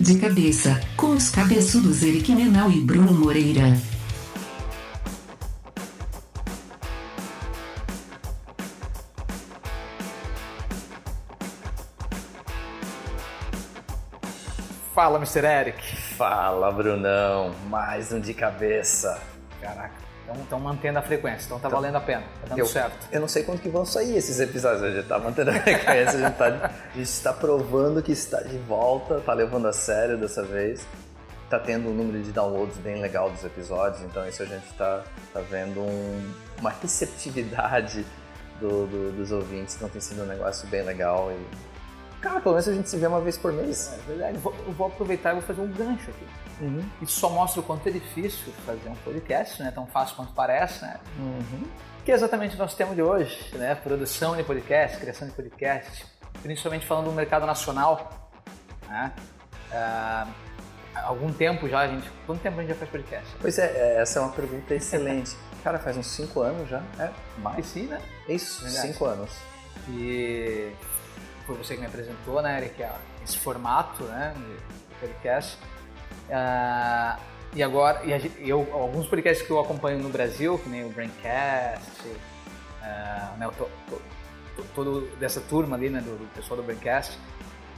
De cabeça, com os cabeçudos Eric Menal e Bruno Moreira. Fala, Mr. Eric. Fala, Brunão. Mais um de cabeça. Caraca, estão mantendo a frequência, então tá valendo a pena, tá dando eu, certo. Eu não sei quando que vão sair esses episódios, a gente tá mantendo a frequência, a gente, tá, a gente está provando que está de volta, tá levando a sério dessa vez. Tá tendo um número de downloads bem legal dos episódios, então isso a gente tá, tá vendo um, uma receptividade do, do, dos ouvintes, então tem sido um negócio bem legal e Cara, pelo menos a gente se vê uma vez por mês. É verdade. Vou, eu vou aproveitar e vou fazer um gancho aqui. Uhum. Isso só mostra o quanto é difícil fazer um podcast, né? Tão fácil quanto parece, né? Uhum. Que é exatamente o nosso tema de hoje, né? Produção de podcast, criação de podcast, principalmente falando do mercado nacional, né? há algum tempo já a gente... Quanto tempo a gente já faz podcast? Pois é, essa é uma pergunta excelente. Cara, faz uns 5 anos já. É, mais sim, né? Isso, Verdade. 5 anos. E foi você que me apresentou, né, Eric, esse formato, né, de podcast. Uh, e agora, e gente, eu, alguns podcasts que eu acompanho no Brasil, que nem o Braincast, uh, né, to, to, to, todo dessa turma ali, né, do, do, pessoal do Braincast,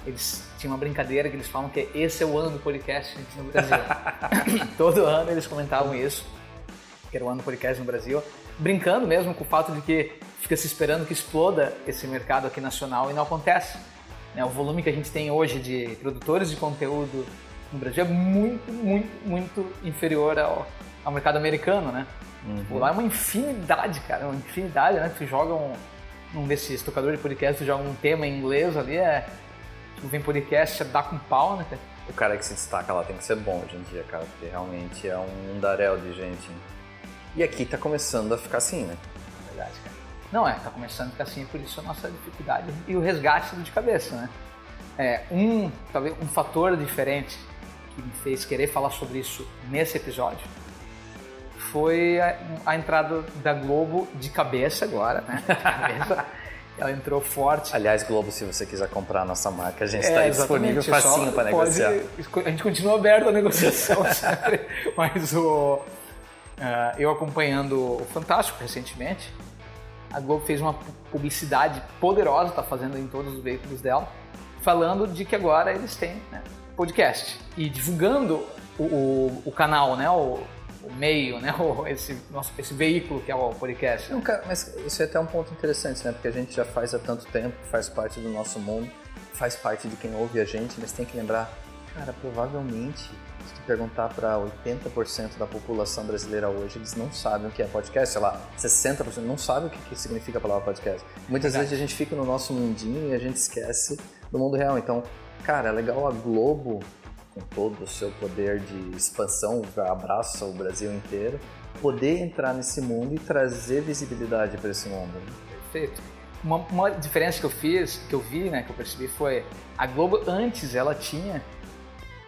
eles tinham uma brincadeira que eles falam que esse é o ano do podcast no Brasil. todo ano eles comentavam isso, que era o ano do podcast no Brasil, brincando mesmo com o fato de que fica se esperando que exploda esse mercado aqui nacional e não acontece. Né? O volume que a gente tem hoje de produtores de conteúdo no Brasil é muito, muito, muito inferior ao, ao mercado americano, né? Uhum. Lá é uma infinidade, cara, uma infinidade, né? Tu joga um, um desses tocadores de podcast, tu joga um tema em inglês ali, é... Tu vem podcast, dá com pau, né? O cara que se destaca lá tem que ser bom hoje em dia, cara, porque realmente é um mundaréu de gente. E aqui tá começando a ficar assim, né? É verdade, cara. Não, é, tá começando a ficar assim, por isso a nossa dificuldade e o resgate de cabeça, né? É, um, talvez um fator diferente que me fez querer falar sobre isso nesse episódio foi a, a entrada da Globo de cabeça agora, né? De cabeça. Ela entrou forte. Aliás, Globo, se você quiser comprar a nossa marca, a gente É, está exatamente, disponível facinho para negociar. A gente continua aberto à negociação sempre, mas o, ah, eu acompanhando o Fantástico recentemente, a Globo fez uma publicidade poderosa, está fazendo em todos os veículos dela, falando de que agora eles têm né, podcast e divulgando o, o, o canal, né, o, o meio, né, o, esse, nosso, esse veículo que é o podcast. Não, cara, mas isso é até um ponto interessante, né? Porque a gente já faz há tanto tempo, faz parte do nosso mundo, faz parte de quem ouve a gente, mas tem que lembrar, cara, provavelmente, se tu perguntar para 80% da população brasileira hoje, eles não sabem o que é podcast, sei lá, 60% não sabem o que, que significa a palavra podcast. Muitas vezes a gente fica no nosso mundinho e a gente esquece do mundo real. Então, cara, é legal a Globo, com todo o seu poder de expansão, abraça o Brasil inteiro, poder entrar nesse mundo e trazer visibilidade para esse mundo. Perfeito. Uma, uma diferença que eu fiz, que eu vi, né, que eu percebi foi a Globo antes ela tinha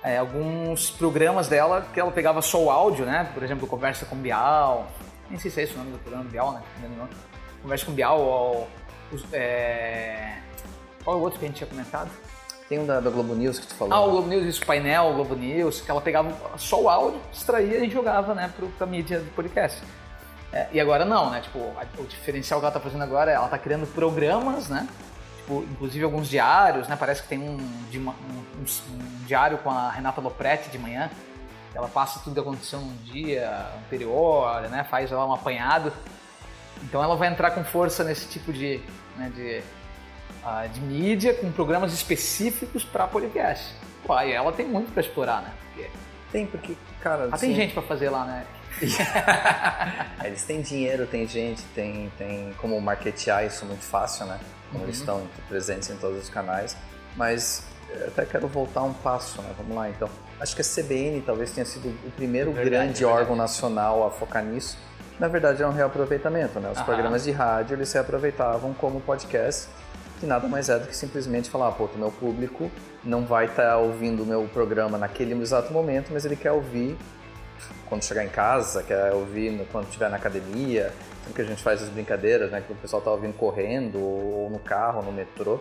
é, alguns programas dela que ela pegava só o áudio, né? Por exemplo, Conversa com Bial. Nem sei se é esse o nome do programa Bial, né? Conversa com Bial ou os- é, qual é o outro que a gente tinha comentado? Tem um da, da Globo News que tu falou. Ah, o Globo News, isso, painel, o Globo News, que ela pegava só o áudio, extraía e jogava, né, pro, pra mídia do podcast. É, e agora não, né, tipo, a- o diferencial que ela tá fazendo agora é ela tá criando programas, né, tipo, inclusive alguns diários, né, parece que tem um, um- um- um diário com a Renata Lopretti de manhã, ela passa tudo que aconteceu num dia anterior, né, faz lá um apanhado. Então ela vai entrar com força nesse tipo de, né, de, ah, de mídia, com programas específicos para podcast. Pô, aí ela tem muito para explorar, né? Porque Tem, porque, cara. ah, tem assim, gente para fazer lá, né? Eles têm dinheiro, tem gente, tem, tem como marketear isso muito fácil, né? Como Uhum. eles estão presentes em todos os canais. Mas eu até quero voltar um passo, né? Vamos lá, então. Acho que a CBN talvez tenha sido o primeiro Verdade, grande verdade. órgão nacional a focar nisso. Na verdade, é um reaproveitamento, né? Os programas de rádio, eles se aproveitavam como podcast, que nada mais é do que simplesmente falar, pô, o meu público não vai estar ouvindo o meu programa naquele exato momento, mas ele quer ouvir quando chegar em casa, quer ouvir no- quando estiver na academia, sempre que a gente faz as brincadeiras, né, que o pessoal tá ouvindo correndo, ou no carro, ou no metrô.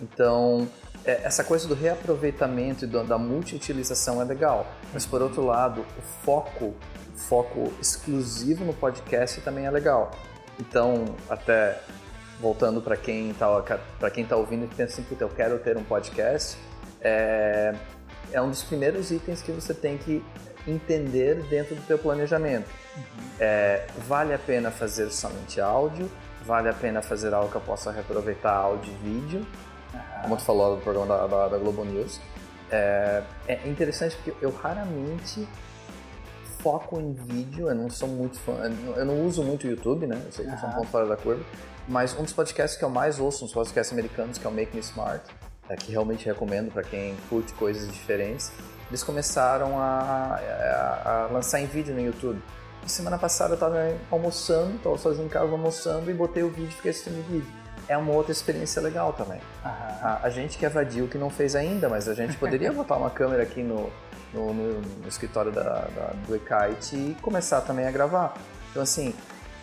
Então, é, essa coisa do reaproveitamento e do, da multiutilização é legal, mas por outro lado, o foco, foco exclusivo no podcast também é legal. Então, até voltando para quem está para quem tá ouvindo e pensa assim, eu quero ter um podcast, é, é um dos primeiros itens que você tem que entender dentro do teu planejamento. Uhum. É, vale a pena fazer somente áudio? Vale a pena fazer algo que eu possa reaproveitar áudio e vídeo? Uhum. Como tu falou do programa da, da, da Globo News. É, é, interessante porque eu raramente foco em vídeo, eu não sou muito fã, eu não uso muito o YouTube, né? Eu sei que uhum. sou um ponto fora da curva, mas um dos podcasts que eu mais ouço, dos podcasts americanos, que é o Make Me Smart, é, que realmente recomendo para quem curte coisas diferentes, eles começaram a, a, a, lançar em vídeo no YouTube. E semana passada eu estava almoçando, estava sozinho em casa almoçando e botei o vídeo e fiquei assistindo o vídeo. É uma outra experiência legal também. A, a, gente que é vadio que não fez ainda, mas a gente poderia botar uma câmera aqui no, no, no, no escritório da, da, do Ekite e começar também a gravar. Então assim,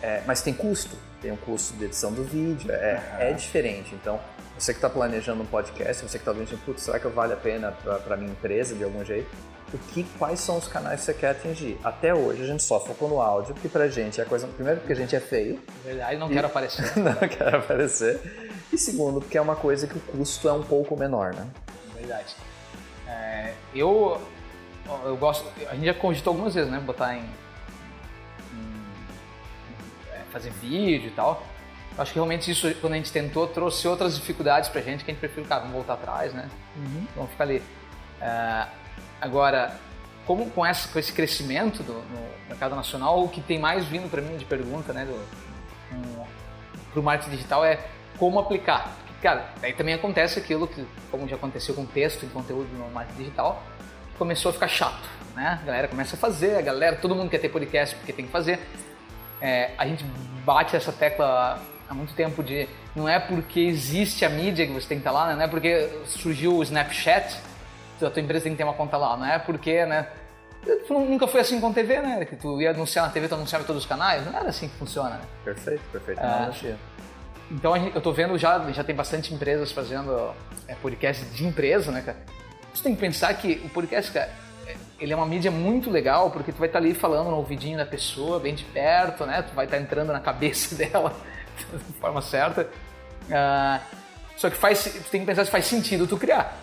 é, mas tem custo, tem um custo de edição do vídeo, é, é diferente. Então você que está planejando um podcast, você que está vendo, putz, será que vale a pena para minha empresa de algum jeito? O que, quais são os canais que você quer atingir? Até hoje a gente só focou no áudio, porque pra gente é coisa. Primeiro, porque a gente é feio. Verdade, não e... quero aparecer. não quero aparecer. E segundo, porque é uma coisa que o custo é um pouco menor, né? Verdade. É, eu, eu gosto. A gente já cogitou algumas vezes, né? Botar em. Fazer vídeo e tal. Acho que realmente isso, quando a gente tentou, trouxe outras dificuldades pra gente que a gente prefere, cara, vamos voltar atrás, né? Uhum. Vamos ficar ali. Uh, agora, como com, essa, com esse crescimento do, no mercado nacional, o que tem mais vindo para mim de pergunta, né, do, um, pro marketing digital é como aplicar. Porque, cara, aí também acontece aquilo que, como já aconteceu com texto e conteúdo no marketing digital, começou a ficar chato, né? A galera começa a fazer, a galera, todo mundo quer ter podcast porque tem que fazer. É, a gente bate essa tecla há muito tempo de não é porque existe a mídia que você tem que estar lá, né? não é porque surgiu o Snapchat que a tua empresa tem que ter uma conta lá, não é porque, né? Nunca foi assim com TV, né? Que tu ia anunciar na TV, tu anunciava em todos os canais, não era assim que funciona, né? Perfeito, perfeito. É, então gente, eu tô vendo já, já tem bastante empresas fazendo é, podcast de empresa, né, cara? Você tem que pensar que o podcast, cara, ele é uma mídia muito legal porque tu vai estar ali falando no ouvidinho da pessoa, bem de perto, né? Tu vai estar entrando na cabeça dela de forma certa. Uh, só que faz, tu tem que pensar se faz sentido tu criar.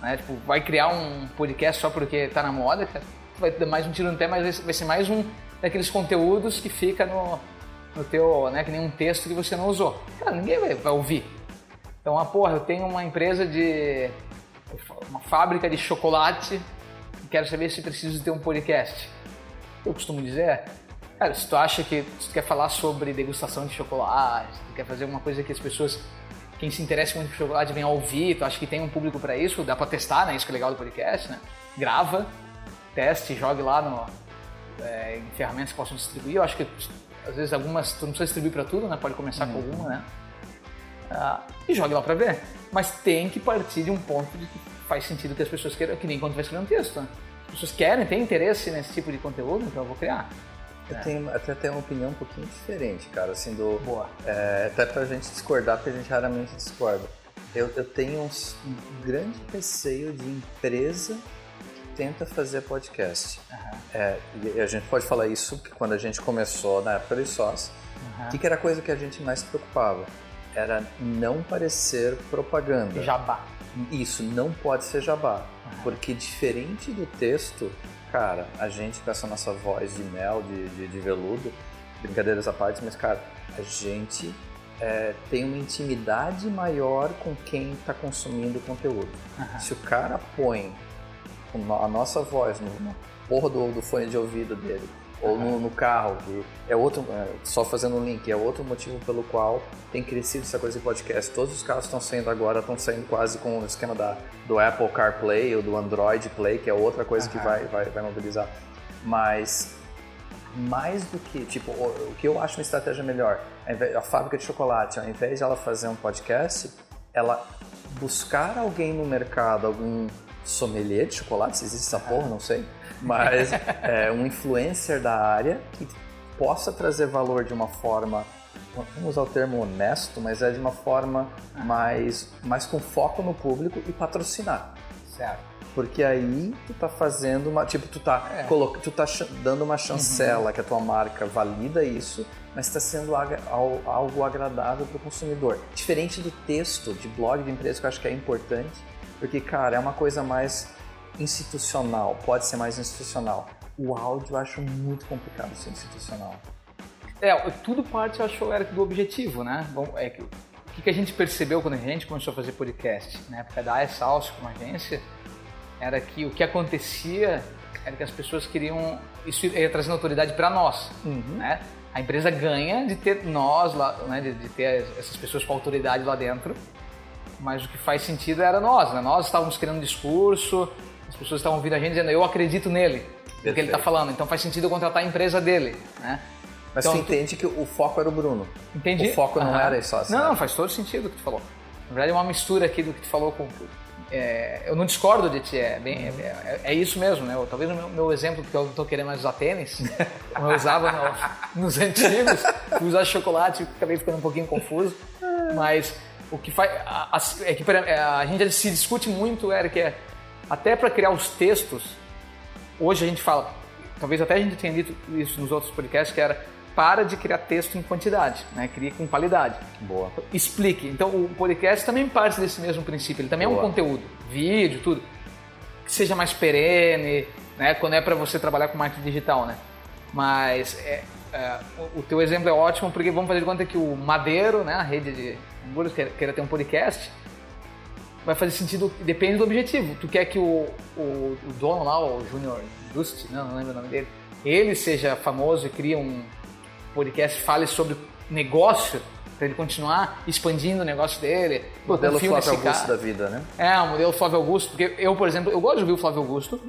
Né? Tipo, vai criar um podcast só porque tá na moda, cara, tu vai dar mais um tiro no pé, mas vai ser mais um daqueles conteúdos que fica no, no teu, né, que nem um texto que você não usou. Cara, ninguém vai, vai ouvir. Então, ah, porra, eu tenho uma empresa de. uma fábrica de chocolate quero saber se preciso ter um podcast. Eu costumo dizer, Cara, se tu acha que se tu quer falar sobre degustação de chocolate, se tu quer fazer uma coisa que as pessoas, quem se interessa muito por chocolate, venha ouvir, tu acha que tem um público para isso, dá para testar, né? Isso que é legal do podcast, né? Grava, teste, jogue lá no, é, em ferramentas que possam distribuir. Eu acho que às vezes algumas, tu não precisa distribuir para tudo, né? Pode começar uhum. com alguma, né? Ah, e jogue lá para ver. Mas tem que partir de um ponto de que faz sentido que as pessoas queiram, que nem quando vai escrever um texto, né? As pessoas querem, têm interesse nesse tipo de conteúdo, então eu vou criar. Eu é. tenho até tenho uma opinião um pouquinho diferente, cara, assim, do. Boa. É, até pra gente discordar, porque a gente raramente discorda. Eu, eu tenho um, grande receio de empresa que tenta fazer podcast. Uhum. É, e a gente pode falar isso que quando a gente começou na época dos sós, o uhum. que, que era a coisa que a gente mais se preocupava? Era não parecer propaganda. Jabá. Isso, não pode ser jabá. Uhum. Porque diferente do texto, cara, a gente com essa nossa voz de mel, de, de, de veludo, brincadeiras à parte, mas, cara, a gente é, tem uma intimidade maior com quem está consumindo o conteúdo. Uhum. Se o cara põe a nossa voz no, no porra do, do fone de ouvido dele, ou no, no, carro, que é outro, é, só fazendo um link, é outro motivo pelo qual tem crescido essa coisa de podcast. Todos os carros estão saindo agora, estão saindo quase com o esquema da, do Apple CarPlay ou do Android Play, que é outra coisa uhum. que vai, vai, vai mobilizar. Mas mais do que, tipo, o, o que eu acho uma estratégia melhor, a fábrica de chocolate, ao invés de ela fazer um podcast, ela buscar alguém no mercado, algum sommelier de chocolate, se existe essa porra, não sei, mas é, um influencer da área que possa trazer valor de uma forma vamos usar o termo honesto, mas é de uma forma mais, mais com foco no público e patrocinar. Certo. Porque aí tu tá fazendo uma. Tipo, tu tá, É. coloca, tu tá dando uma chancela que a tua marca valida isso, mas está sendo algo agradável para o consumidor. Diferente do texto de blog de empresa, que eu acho que é importante, porque, cara, é uma coisa mais institucional, pode ser mais institucional. O áudio eu acho muito complicado ser institucional. É, tudo parte, eu acho, Eric, do objetivo, né? Bom, é que, o que, que a gente percebeu quando a gente começou a fazer podcast, na época da ASALS como agência, era que o que acontecia era que as pessoas queriam, isso ia trazendo autoridade para nós, né? A empresa ganha de ter nós lá, né? De, de ter essas pessoas com autoridade lá dentro, mas o que faz sentido era nós, né? Nós estávamos criando um discurso, as pessoas estavam ouvindo a gente dizendo, eu acredito nele, no que ele está falando, então faz sentido eu contratar a empresa dele, né? Mas Então, tu entende que o foco era o Bruno. Entendi. O foco não Aham. era só assim. Não, não, faz todo sentido o que tu falou. Na verdade, é uma mistura aqui do que tu falou com. é, eu não discordo de ti, é, bem, é, é- é isso mesmo, né? Eu- talvez o meu, meu exemplo, porque eu não tô querendo mais usar tênis, como eu usava no- nos antigos, fui usar chocolate acabei ficando um pouquinho confuso. Mas o que faz. a- a- É que pra- é, a gente se discute muito, Eric, é até para criar os textos, hoje a gente fala, talvez até a gente tenha dito isso nos outros podcasts, que era para de criar texto em quantidade, né? Cria com qualidade. Boa. Explique. Então o podcast também parte desse mesmo princípio. Ele também é um Boa. conteúdo, vídeo, tudo que seja mais perene, né? Quando é para você trabalhar com marketing digital, né? Mas é, é, o- o teu exemplo é ótimo porque vamos fazer de conta que o Madeiro, né? A rede de hambúrgueres queira, queira ter um podcast, vai fazer sentido, depende do objetivo. Tu quer que o, o, o dono lá, o Junior Dust, não, não lembro o nome dele, ele seja famoso e cria um podcast, fale sobre negócio, para ele continuar expandindo o negócio dele. Pô, Modelo Flávio Augusto cara. da vida, né? É, o modelo Flávio Augusto, porque eu, por exemplo, eu gosto de ouvir o Flávio Augusto,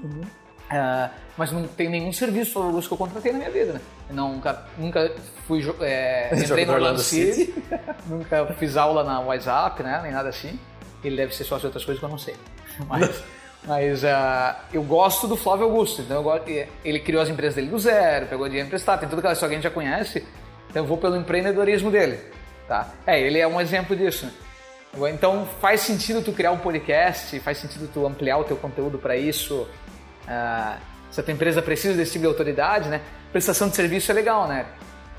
ah, mas não tem nenhum serviço Flávio Augusto que eu contratei na minha vida, né? Eu nunca, nunca fui, é, entrei no Orlando Orlando City, nunca fiz aula na WhatsApp, né? Nem nada assim. Ele deve ser sócio de outras coisas que eu não sei. Mas, mas ah, eu gosto do Flávio Augusto, então gosto, ele criou as empresas dele do zero, pegou dinheiro emprestado, tem toda aquela história que a gente já conhece, então eu vou pelo empreendedorismo dele, tá? É, ele é um exemplo disso, né? Então faz sentido tu criar um podcast, faz sentido tu ampliar o teu conteúdo para isso. Ah, se a tua empresa precisa desse tipo de autoridade, né? Prestação de serviço é legal, né?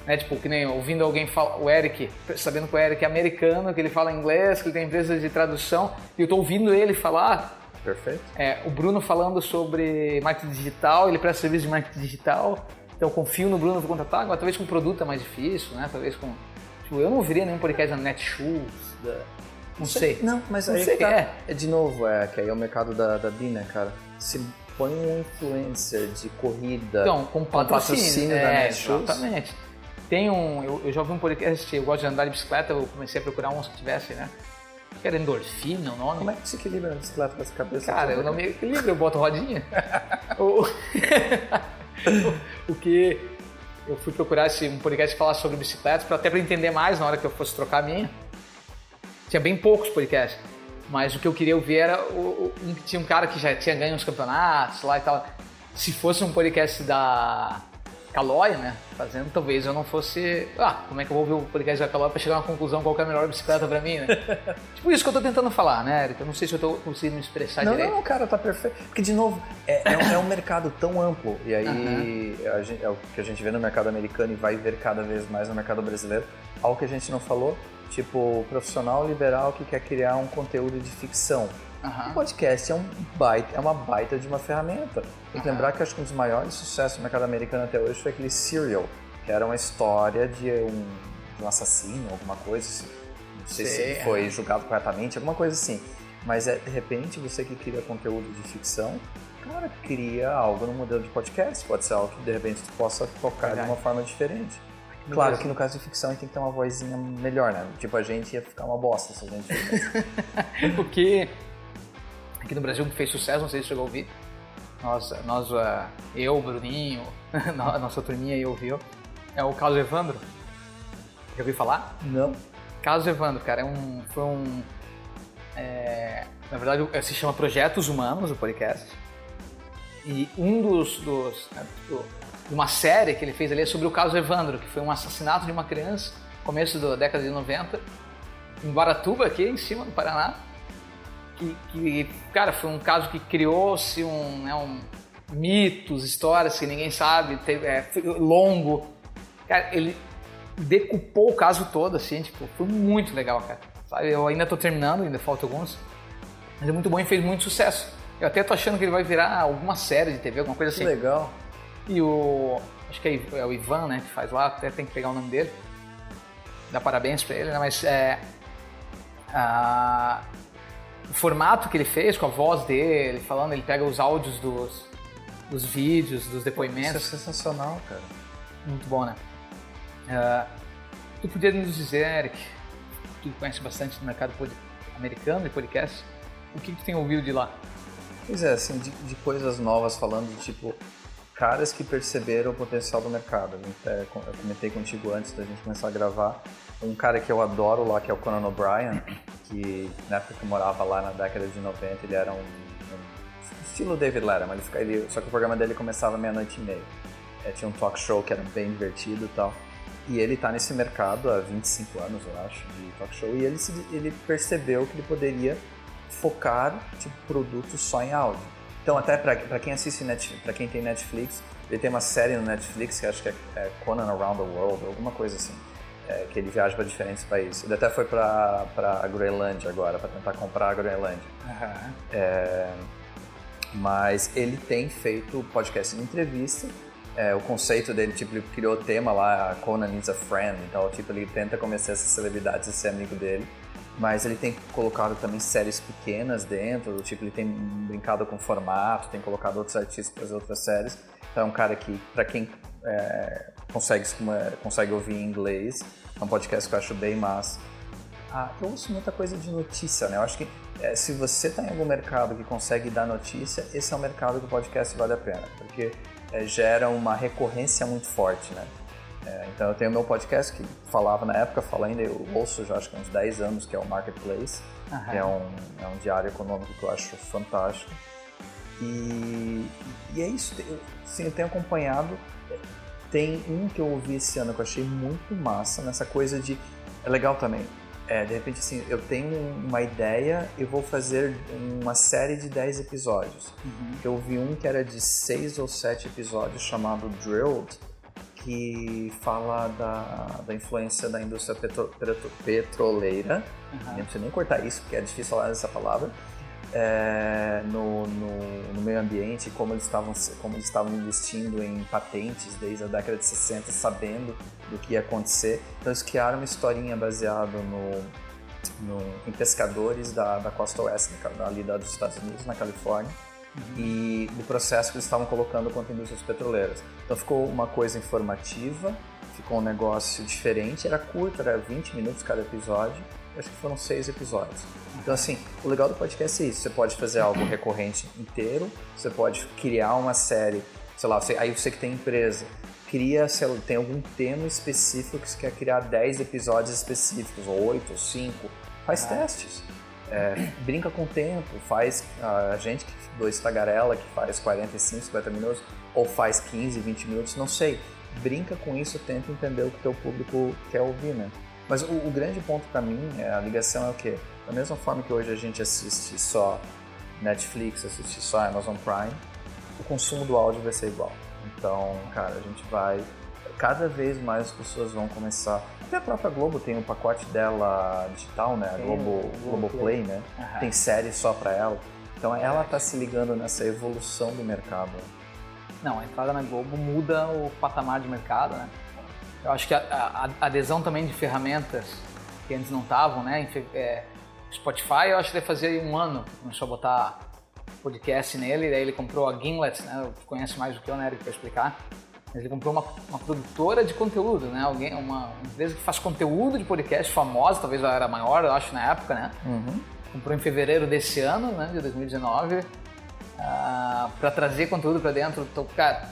Né? Tipo, que nem ouvindo alguém falar, o Eric, sabendo que o Eric é americano, que ele fala inglês, que ele tem empresa de tradução, e eu tô ouvindo ele falar, Perfeito. é, o Bruno falando sobre marketing digital, ele presta serviço de marketing digital, então eu confio no Bruno para contratar, agora talvez com produto é mais difícil, né? Talvez com... Tipo, eu não ouviria nenhum podcast da Netshoes, da... Não sei. Não, mas Não aí sei, que tá. é. É de novo, é que aí é o mercado da, da Bi, né, cara? Se põe um influencer de corrida. Então, com patrocínio. patrocínio é, da Netshoes. Exatamente. Tem um. Eu, eu já ouvi um podcast, eu gosto de andar de bicicleta, eu comecei a procurar uns que tivesse, né? Que era endorfina o nome. Como é que se equilibra a bicicleta com essa cabeça? Cara, eu não me equilibro, eu boto rodinha. o, o que eu fui procurar esse, um podcast que falasse sobre bicicletas, pra, até para entender mais na hora que eu fosse trocar a minha. Tinha bem poucos podcasts, mas o que eu queria ouvir era o, o- um tinha um cara que já tinha ganho uns campeonatos lá e tal. Se fosse um podcast da Calói, né, fazendo, talvez eu não fosse. Ah, como é que eu vou ouvir o podcast da Calói pra chegar a uma conclusão qual que é a melhor bicicleta pra mim, né? tipo isso que eu tô tentando falar, né, Eric? Eu não sei se eu tô conseguindo me expressar Não, direito. não, cara, tá perfeito. Porque, de novo, é, é um, é um mercado tão amplo. E aí, a gente- é o que a gente vê no mercado americano e vai ver cada vez mais no mercado brasileiro. Algo que a gente não falou, tipo, profissional liberal que quer criar um conteúdo de ficção. O Aham. podcast é, um baita, é uma baita de uma ferramenta. Tem que Aham. lembrar que acho que um dos maiores sucessos do mercado americano até hoje foi aquele Serial, que era uma história de um, de um assassino, alguma coisa assim. Não sei se Sei, ele foi julgado corretamente, alguma coisa assim. Mas é, de repente você que cria conteúdo de ficção, cara, cria algo no modelo de podcast. Pode ser algo que de repente tu possa tocar Verdade. de uma forma diferente. Claro que no caso de ficção a gente tem que ter uma vozinha melhor, né? Tipo, a gente ia ficar uma bosta se a gente fizesse. Porque aqui no Brasil que fez sucesso, não sei se chegou a ouvir. Nós, nós ah, eu, Bruninho, a nossa turminha aí ouviu. É o Caso Evandro. Já ouviu falar? Não. Caso Evandro, cara, é um, foi um. é, na verdade, é, se chama Projetos Humanos, o podcast. E um dos. dos do- de uma série que ele fez ali é sobre o caso Evandro, que foi um assassinato de uma criança começo da década de 90, em Guaratuba, aqui em cima do Paraná. Que, que cara, foi um caso que criou-se um, né, um, mitos, histórias que ninguém sabe, teve, é, longo. Cara, ele decupou o caso todo, assim, tipo, foi muito legal, cara. Sabe? Eu ainda tô terminando, ainda falta alguns. Mas é muito bom e fez muito sucesso. Eu até tô achando que ele vai virar alguma série de TV, alguma coisa assim. Que legal. E o. Acho que é, é o Ivan, né, que faz lá, até tem que pegar o nome dele. Dá parabéns pra ele, né? Mas é. A, o formato que ele fez, com a voz dele, falando, ele pega os áudios dos, dos vídeos, dos depoimentos. Isso é sensacional, cara. Muito bom, né? Uh, tu podia nos dizer, Eric, tu conhece bastante do mercado americano de podcast, o que, que tu tem ouvido de lá? Pois é, assim, de, de coisas novas falando, de, tipo, caras que perceberam o potencial do mercado. Eu comentei contigo antes da gente começar a gravar. Um cara que eu adoro lá, que é o Conan O'Brien, que na época que eu morava lá na década de 90, ele era um, um estilo David Letterman, ele, ele, só que o programa dele começava meia-noite e meia. É, tinha um talk show que era bem divertido e tal. E ele está nesse mercado há 25 anos, eu acho, de talk show, e ele, se, ele percebeu que ele poderia focar tipo, produtos só em áudio. Então, até para quem assiste Netflix, para quem tem Netflix, ele tem uma série no Netflix que acho que é, é Conan Around the World, alguma coisa assim, é, que ele viaja para diferentes países. Ele até foi para a Groenlândia agora, para tentar comprar a Groenlândia. Uhum. É, mas ele tem feito podcast de entrevista. É, o conceito dele, tipo, ele criou o tema lá, Conan needs a friend, então, tipo, ele tenta convencer essas celebridades a ser amigo dele mas ele tem colocado também séries pequenas dentro, tipo, ele tem brincado com formato, tem colocado outros artistas para outras séries. Então é um cara que, para quem é, consegue, consegue ouvir em inglês, é um podcast que eu acho bem massa. Ah, eu ouço muita coisa de notícia, né? Eu acho que é, se você está em algum mercado que consegue dar notícia, esse é um mercado que o podcast vale a pena, porque é, gera uma recorrência muito forte, né? É, então eu tenho meu podcast que falava na época, fala ainda, eu ouço já acho que há uns 10 anos, que é o Marketplace, uhum. que é um, é um diário econômico que eu acho fantástico. E, e é isso, eu, sim, eu tenho acompanhado. Tem um que eu ouvi esse ano que eu achei muito massa, nessa coisa de. É legal também. É, de repente, assim, eu tenho uma ideia e vou fazer uma série de 10 episódios. Uhum. Eu vi um que era de 6 ou 7 episódios chamado Drilled, que fala da, da influência da indústria petro, petro, petroleira. Uhum. Não precisa nem cortar isso, porque é difícil falar essa palavra. É, no, no, no, meio ambiente, como eles, estavam, como eles estavam investindo em patentes desde a década de 60, sabendo do que ia acontecer. Então eles criaram uma historinha baseada no, no, em pescadores da, da costa oeste, ali dos Estados Unidos, na Califórnia e do processo que eles estavam colocando contra indústrias petroleiras. Então ficou uma coisa informativa, ficou um negócio diferente, era curto, era 20 minutos cada episódio, acho que foram seis episódios. Então assim, o legal do podcast é isso, você pode fazer algo recorrente inteiro, você pode criar uma série, sei lá, você, aí você que tem empresa, cria, sei lá, tem algum tema específico que você quer criar 10 episódios específicos, ou 8, ou 5, faz ah. testes. É, brinca com o tempo, faz a gente que dois tagarela que faz 45, 50 minutos ou faz 15, 20 minutos, não sei. Brinca com isso, tenta entender o que teu público quer ouvir, né? Mas o, o grande ponto para mim, é, a ligação é o quê? Da mesma forma que hoje a gente assiste só Netflix, assiste só Amazon Prime, o consumo do áudio vai ser igual. Então, cara, a gente vai cada vez mais as pessoas vão começar. Até a própria Globo tem um pacote dela digital, né? A Globo, Globo Play, né? Uhum. Tem série só para ela. Então ela está se ligando nessa evolução do mercado. Não, a entrada na Globo muda o patamar de mercado, né? Eu acho que a, a adesão também de ferramentas que antes não estavam, né? É, Spotify, eu acho que deve fazer um ano que começou a botar podcast nele, daí ele comprou a Gimlet, né? Conhece mais do que eu, né, Eric, para explicar. Ele comprou uma, uma, produtora de conteúdo, né? Alguém, uma, empresa que faz conteúdo de podcast famosa, talvez ela era maior, eu acho, na época, né? Uhum. Comprou em fevereiro desse ano, né? De 2019, uh, para trazer conteúdo para dentro. Então, cara,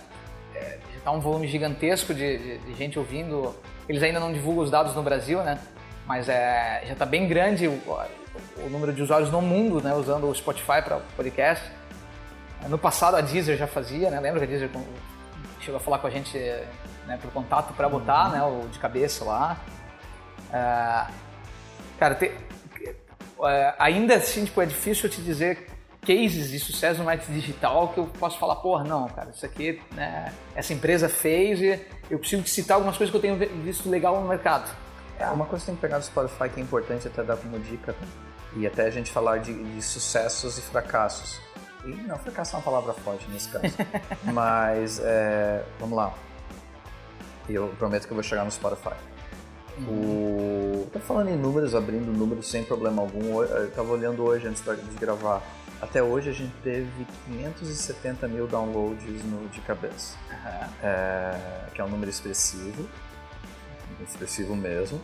é, tá um volume gigantesco de, de, de, gente ouvindo. Eles ainda não divulgam os dados no Brasil, né? Mas é, já está bem grande o, o, número de usuários no mundo, né? Usando o Spotify para podcast. No passado a Deezer já fazia, né? Lembra que a Deezer chegou a falar com a gente né, por contato para botar uhum. né, o de cabeça lá. Uh, cara, tem, uh, ainda assim, tipo, é difícil te dizer cases de sucesso no marketing digital que eu posso falar, porra, não, cara, isso aqui, né, essa empresa fez e eu preciso citar algumas coisas que eu tenho visto legal no mercado. É, uma coisa que tem que pegar do Spotify que é importante até dar como dica, né? e até a gente falar de, de sucessos e fracassos. E não, fracasso é uma palavra forte nesse caso. Mas, é, vamos lá. Eu prometo que eu vou chegar no Spotify. Uhum. O... Tô falando em números, abrindo números sem problema algum. Eu tava olhando hoje antes de gravar. Até hoje a gente teve 570 mil downloads no de cabeça. É... que é um número expressivo. Expressivo mesmo.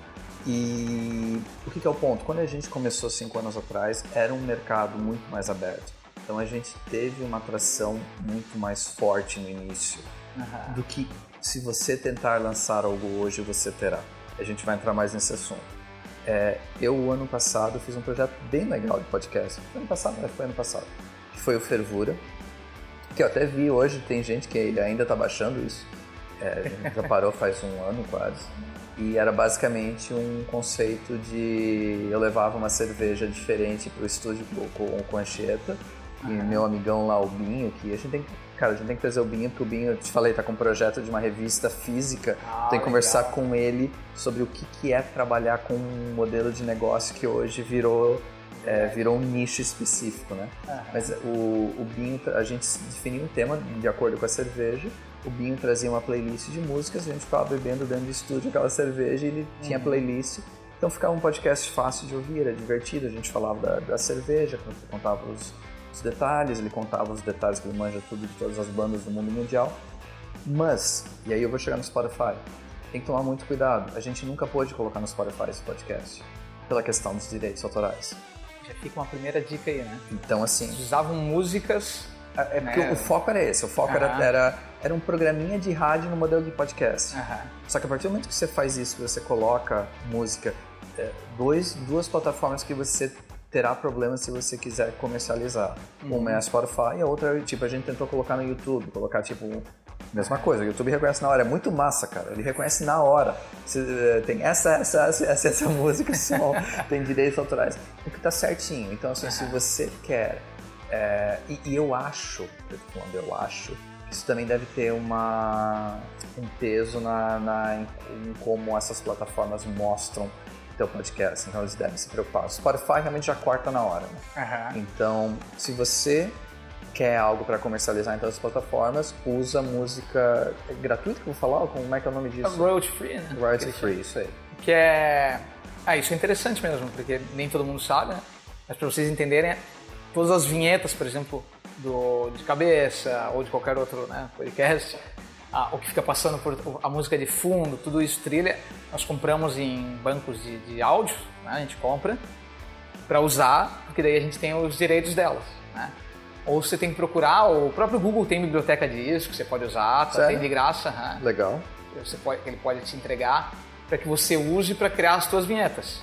E o que, que é o ponto? Quando a gente começou cinco anos atrás, era um mercado muito mais aberto. Então a gente teve uma atração muito mais forte no início uhum. do que se você tentar lançar algo hoje você terá. A gente vai entrar mais nesse assunto. É, eu, ano passado, fiz um projeto bem legal de podcast. Foi ano passado? É, foi ano passado. Que foi o Fervura. Que eu até vi hoje, tem gente que ainda está baixando isso. É, já parou faz um ano quase. E era basicamente um conceito de eu levava uma cerveja diferente para o estúdio com, com Anchieta e meu amigão lá, o Binho, que a gente tem que, cara, a gente tem que trazer o Binho, porque o Binho, eu te falei, tá com um projeto de uma revista física, ah, tem que conversar com ele sobre o que, que é trabalhar com um modelo de negócio que hoje virou é, virou um nicho específico, né? Uhum. Mas o, o Binho, a gente definiu um tema de acordo com a cerveja. O Binho trazia uma playlist de músicas, a gente ficava bebendo dentro do estúdio aquela cerveja e ele uhum. tinha playlist. Então ficava um podcast fácil de ouvir, era divertido. A gente falava da, da cerveja, contava os, os detalhes, ele contava os detalhes que ele manja tudo de todas as bandas do mundo mundial. Mas, e aí eu vou chegar no Spotify, tem que tomar muito cuidado. A gente nunca pôde colocar no Spotify esse podcast, pela questão dos direitos autorais. Já fica uma primeira dica aí, né? Então, assim. Eles usavam músicas. É, é porque né? o foco era esse, o foco uhum. era, era, era um programinha de rádio no modelo de podcast. Uhum. Só que a partir do momento que você faz isso, você coloca música, é, dois, duas plataformas que você terá problemas se você quiser comercializar. Uhum. Uma é a Spotify a outra, tipo, a gente tentou colocar no YouTube, colocar, tipo, mesma coisa. O YouTube reconhece na hora, é muito massa, cara. Ele reconhece na hora. Você, eh, tem essa, essa, essa, essa, essa música só, tem direitos autorais. O que tá certinho. Então, assim, se você quer. É, e, e, eu acho, eu tô falando, eu acho, isso também deve ter uma, um peso na, na em, em como essas plataformas mostram teu podcast, então eles devem se preocupar. O Spotify realmente já corta na hora, né? Uhum. Então, se você quer algo para comercializar em todas as plataformas, usa música gratuita que eu vou falar? Como é que é o nome disso? Royalty free, né? Royalty free, isso aí. Que é... Ah, isso é interessante mesmo, porque nem todo mundo sabe, né? Mas para vocês entenderem, todas as vinhetas, por exemplo, do de cabeça ou de qualquer outro né, podcast, a, o que fica passando por a música de fundo, tudo isso trilha, nós compramos em bancos de, de áudio, né, a gente compra para usar, porque daí a gente tem os direitos delas. Né? Ou você tem que procurar, o próprio Google tem biblioteca disso que você pode usar, tá, tem de graça. Né? Legal. Você pode, ele pode te entregar para que você use para criar as suas vinhetas.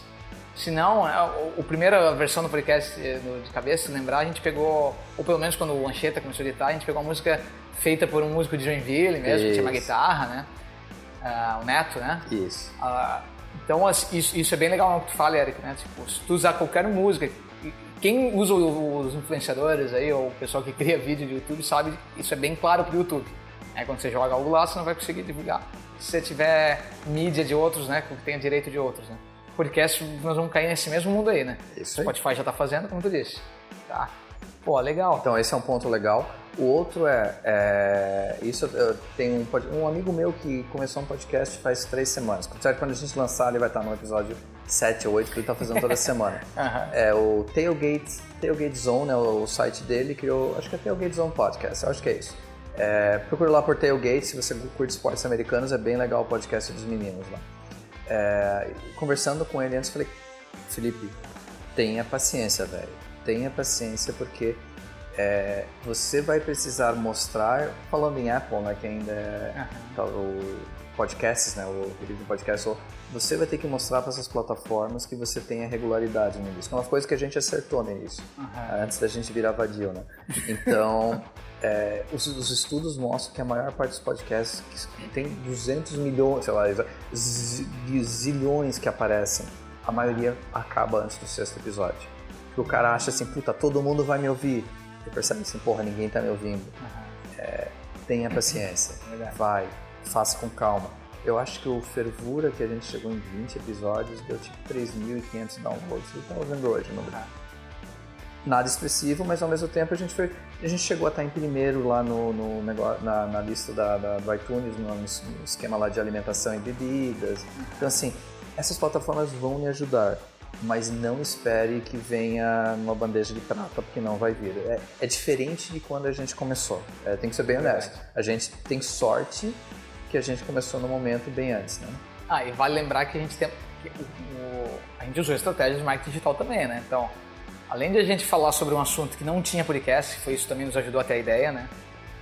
Se não, a, a primeira versão do podcast de cabeça, se lembrar, a gente pegou, ou pelo menos quando o Ancheta começou a editar, a gente pegou a música feita por um músico de Joinville mesmo, isso. que tinha uma guitarra, né? Uh, o Neto, né? Isso. Uh, então, isso, isso, é bem legal o que tu fala, Eric, né? Tipo, se tu usar qualquer música, quem usa os influenciadores aí, ou o pessoal que cria vídeo de YouTube, sabe isso é bem claro pro YouTube. É, quando você joga algo lá, você não vai conseguir divulgar. Se você tiver mídia de outros, né, que tenha direito de outros, né? Podcast, nós vamos cair nesse mesmo mundo aí, né? Isso aí. Spotify já tá fazendo, como tu disse. Tá. Pô, legal. Então, esse é um ponto legal. O outro é, é isso eu tenho um, um, amigo meu que começou um podcast faz três semanas. Certo, quando a gente lançar, ele vai estar no episódio 7 ou 8 que ele está fazendo toda semana. uhum. É o Tailgate, Tailgate Zone, é o site dele, criou, acho que é Tailgate Zone Podcast, acho que é isso. É, procura lá por Tailgate, se você curte esportes americanos, é bem legal o podcast dos meninos lá. É, conversando com ele antes, falei, Felipe, tenha paciência, velho. Tenha paciência porque é, você vai precisar mostrar, falando em Apple, né, que ainda é uhum. o podcasts, né, o vídeo podcast, você vai ter que mostrar para essas plataformas que você tem a regularidade no início. É uma coisa que a gente acertou nisso, uhum. antes da gente virar vadio, né? Então, é, os, os, estudos mostram que a maior parte dos podcasts tem 200 milhões, sei lá, zilhões que aparecem. A maioria acaba antes do sexto episódio. Porque o cara acha assim, puta, todo mundo vai me ouvir. Você percebe assim, porra, ninguém tá me ouvindo. Uhum. É, tenha paciência, vai, faça com calma. Eu acho que o Fervura, que a gente chegou em 20 episódios, deu tipo 3.500 downloads. Você tá ouvindo hoje no lugar nada expressivo, mas ao mesmo tempo a gente foi, a gente chegou a estar em primeiro lá no, no negócio, na, na lista da, da, do iTunes, no, no, esquema lá de alimentação e bebidas. Então assim, essas plataformas vão me ajudar, mas não espere que venha numa bandeja de prata, porque não vai vir. É, é diferente de quando a gente começou. É, tem que ser bem honesto. A gente tem sorte que a gente começou no momento bem antes, né? Ah, e vale lembrar que a gente tem, o, a gente usou estratégias de marketing digital também, né? Então além de a gente falar sobre um assunto que não tinha podcast, foi isso também nos ajudou até a ideia, né?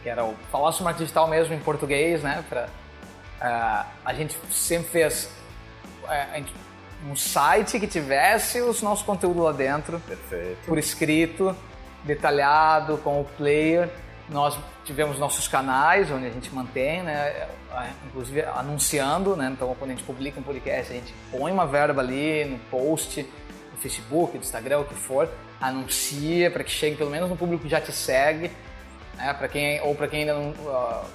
Que era o falar sobre marketing digital mesmo em português, né? Pra, uh, a gente sempre fez uh, um site que tivesse os nossos conteúdos lá dentro, Perfeito. por escrito, detalhado, com o player. Nós tivemos nossos canais, onde a gente mantém, né? inclusive anunciando, né? Então, quando a gente publica um podcast, a gente põe uma verba ali no post, Facebook, do Instagram, o que for, anuncia para que chegue pelo menos no público que já te segue, né? para quem ou para quem ainda não uh,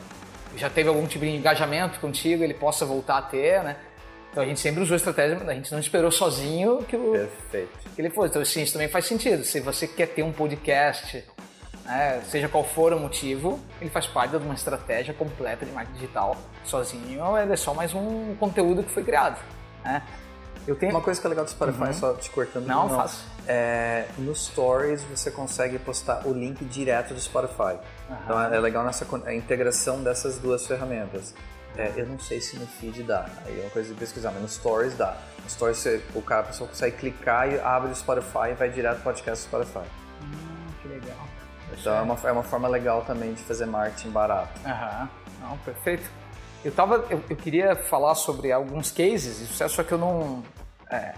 já teve algum tipo de engajamento contigo, ele possa voltar a ter, né? Então a gente sempre usou a estratégia, a gente não esperou sozinho que, o, que ele fosse. Então assim, isso também faz sentido. Se você quer ter um podcast, né, seja qual for o motivo, ele faz parte de uma estratégia completa de marketing digital. Sozinho, ele é só mais um conteúdo que foi criado. Né? Eu tenho... Uma coisa que é legal do Spotify, uhum. só te cortando. Não, não faço. É, no Stories você consegue postar o link direto do Spotify. Uhum. Então é legal nessa a integração dessas duas ferramentas. É, eu não sei se no feed dá, aí é uma coisa de pesquisar, mas no Stories dá. No Stories você, o cara, a pessoa consegue clicar e abre o Spotify e vai direto pro podcast do Spotify. Hum, que legal. Então é uma, é uma forma legal também de fazer marketing barato. Aham, não, perfeito. Eu, tava, eu, eu, queria falar sobre alguns cases, só que eu não. É,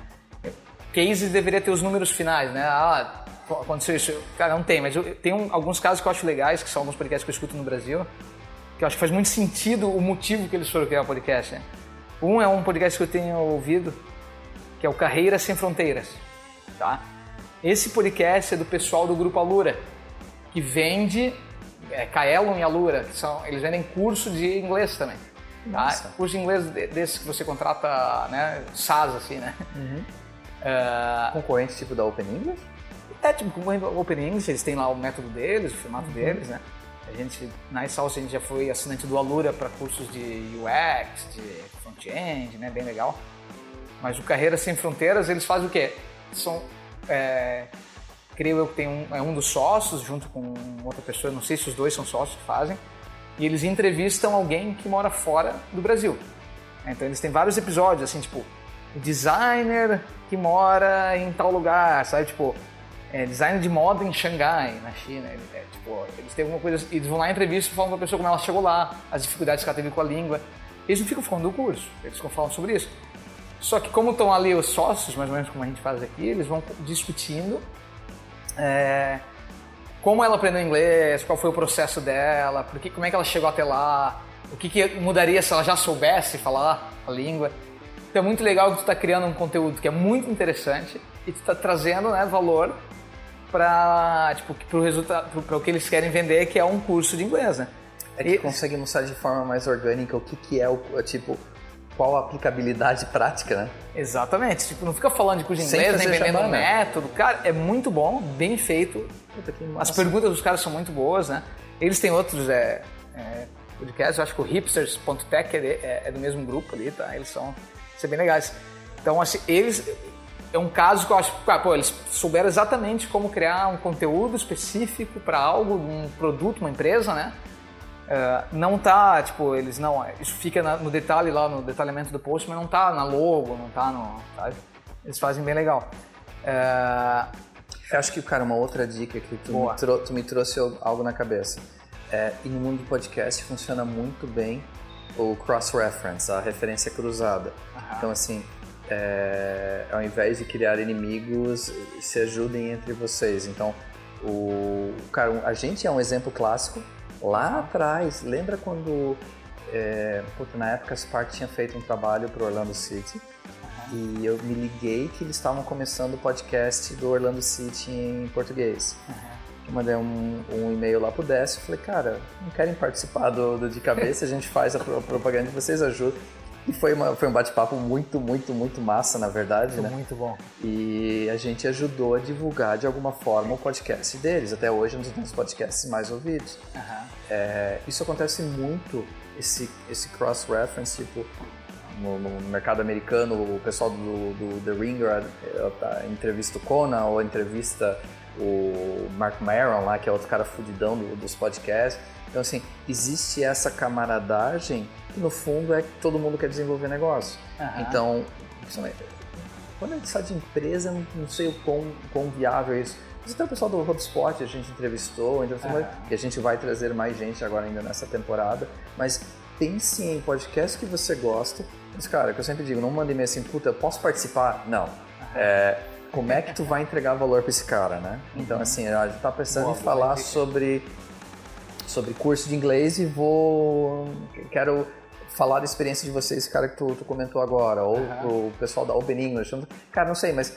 cases deveria ter os números finais, né? Ah, aconteceu isso. Cara, não tem, mas eu, tem um, alguns casos que eu acho legais, que são alguns podcasts que eu escuto no Brasil, que eu acho que faz muito sentido o motivo que eles foram criar o podcast. Né? Um é um podcast que eu tenho ouvido, que é o Carreiras Sem Fronteiras. Tá? Esse podcast é do pessoal do Grupo Alura, que vende é, Kaelon e Alura, que são, eles vendem curso de inglês também. Tá? De inglês desses que você contrata, né, SaaS, assim, né? Uhum. Uh, Concorrente tipo da Open English? É, tipo, concorrente da Open English, eles têm lá o método deles, o formato uhum. deles, né? A gente, na Isalsa, a gente já foi assinante do Alura para cursos de UX, de front-end, né? Bem legal. Mas o Carreira Sem Fronteiras, eles fazem o quê? São, é, creio eu que tem um, é um dos sócios, junto com outra pessoa, não sei se os dois são sócios que fazem, e eles entrevistam alguém que mora fora do Brasil. Então eles têm vários episódios, assim, tipo, designer que mora em tal lugar, sabe? Tipo, é, designer de moda em Xangai, na China. É, tipo, eles têm alguma coisa, eles vão lá em entrevista falam pra pessoa como ela chegou lá, as dificuldades que ela teve com a língua. Eles não ficam falando do curso, eles ficam falando sobre isso. Só que como estão ali os sócios, mais ou menos como a gente faz aqui, eles vão discutindo é, como ela aprendeu inglês, qual foi o processo dela, porque, como é que ela chegou até lá, o que, que mudaria se ela já soubesse falar a língua. Então é muito legal que tu está criando um conteúdo que é muito interessante e tu está trazendo né, valor para tipo, o resultado, para o que eles querem vender, que é um curso de inglês, né? É que e... consegue mostrar de forma mais orgânica o que, que é o tipo qual a aplicabilidade prática, né? Exatamente. Tipo, não fica falando de curso de inglês, nem vendendo um método. Cara, é muito bom, bem feito. As perguntas dos caras são muito boas, né? Eles têm outros é, é, podcasts, eu acho que o hipsters.tech é, é, é, do mesmo grupo ali, tá? Eles são, são bem legais. Então, assim, eles... É um caso que eu acho que, pô, eles souberam exatamente como criar um conteúdo específico para algo, um produto, uma empresa, né? Uh, não tá, tipo, eles não. Isso fica na, no detalhe lá, no detalhamento do post, mas não tá na logo, não tá no. Sabe? Eles fazem bem legal. Uh, eu acho que, cara, uma outra dica que tu, me, trou tu me, trouxe algo na cabeça. É, e no mundo do podcast funciona muito bem o cross-reference, a referência cruzada. Então, assim, é, ao invés de criar inimigos, se ajudem entre vocês. Então, o, cara, a gente é um exemplo clássico Lá atrás, lembra quando, é, na época a Spark tinha feito um trabalho para Orlando City e eu me liguei que eles estavam começando o podcast do Orlando City em português. Eu mandei um, um e-mail lá pro Décio e falei, cara, não querem participar do, do De Cabeça, a gente faz a pro- propaganda e vocês ajudam. E foi, uma, foi um bate-papo muito, muito, muito massa, na verdade, né? Muito bom. E a gente ajudou a divulgar de alguma forma o podcast deles. Até hoje é um dos podcasts mais ouvidos. Aham. É, isso acontece muito, esse, esse cross-reference, tipo, no, no mercado americano, o pessoal do, do The Ringer entrevista o Conan ou entrevista o Mark Maron lá, que é outro cara fudidão do- dos podcasts. Então, assim, existe essa camaradagem que, no fundo, é que todo mundo quer desenvolver negócio. Aham. Então, quando a gente sai de empresa, não, não sei o quão, quão viável é isso. Mas até o pessoal do HubSpot a gente entrevistou, então, Aham. e a gente vai trazer mais gente agora ainda nessa temporada. Mas pense em podcast que você gosta. Mas, cara, que eu sempre digo, não mande e-mail assim, puta, eu posso participar? Não. É, como é que tu vai entregar valor para esse cara, né? Então, assim, a gente tá pensando Boa, em falar sobre, sobre curso de inglês e vou... Quero falar da experiência de vocês, cara, que tu, tu comentou agora, ou Aham. o pessoal da Open English. Cara, não sei, mas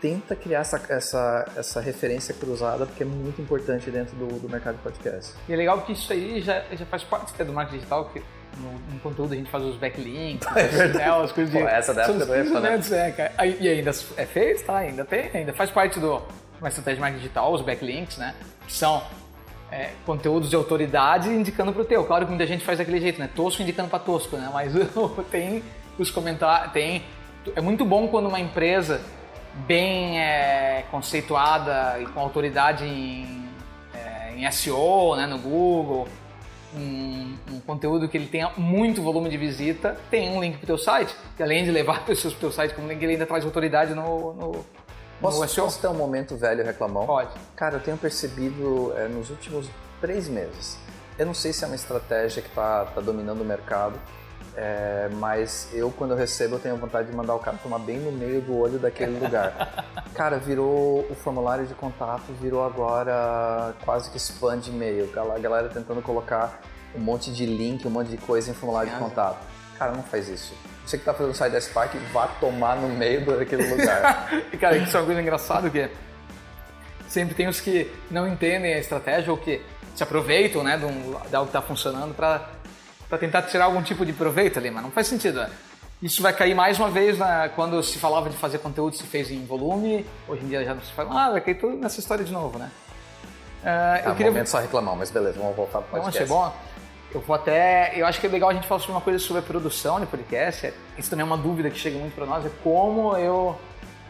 tenta criar essa, essa, essa referência cruzada, porque é muito importante dentro do, do mercado de podcast. E é legal que isso aí já, já faz parte até do marketing digital, que no, no conteúdo a gente faz os backlinks, É né, as coisas de... Pô, essa os do EFA, né? é, cara. E ainda é feito, tá? Ainda tem, ainda faz parte do uma estratégia de marketing digital, os backlinks, né? Que são é, conteúdos de autoridade indicando pro teu. Claro que muita gente faz daquele jeito, né? Tosco indicando para tosco, né? Mas tem os comentários, tem... É muito bom quando uma empresa bem é, conceituada e com autoridade em, é, em SEO, né, no Google, um, um conteúdo que ele tenha muito volume de visita, tem um link para o teu site, que além de levar pessoas para o teu site como link, ele ainda traz autoridade no, no, Posso, no posso ter um momento velho reclamão? Pode. Cara, eu tenho percebido é, nos últimos três meses. Eu não sei se é uma estratégia que está tá dominando o mercado, é, mas eu, quando eu recebo, eu tenho vontade de mandar o cara tomar bem no meio do olho daquele lugar. cara, virou o formulário de contato, virou agora quase que spam de e-mail. A galera tentando colocar um monte de link, um monte de coisa em formulário de contato. Cara, não faz isso. Você que está fazendo o site da Spark, vá tomar no meio daquele lugar. E cara, isso é uma coisa engraçada que sempre tem os que não entendem a estratégia ou que se aproveitam né, de, um, de algo que está funcionando para tentar tirar algum tipo de proveito ali, mas não faz sentido. né? Isso vai cair mais uma vez na, quando se falava de fazer conteúdo, se fez em volume, hoje em dia já não se fala, ah, vai cair tudo nessa história de novo, né? Ah, Tá, eu queria momento só reclamar, mas beleza, vamos voltar para o Não, podcast. achei bom. Eu vou até. Eu acho que é legal a gente falar sobre uma coisa sobre a produção de podcast. Isso também é uma dúvida que chega muito para nós: é como eu.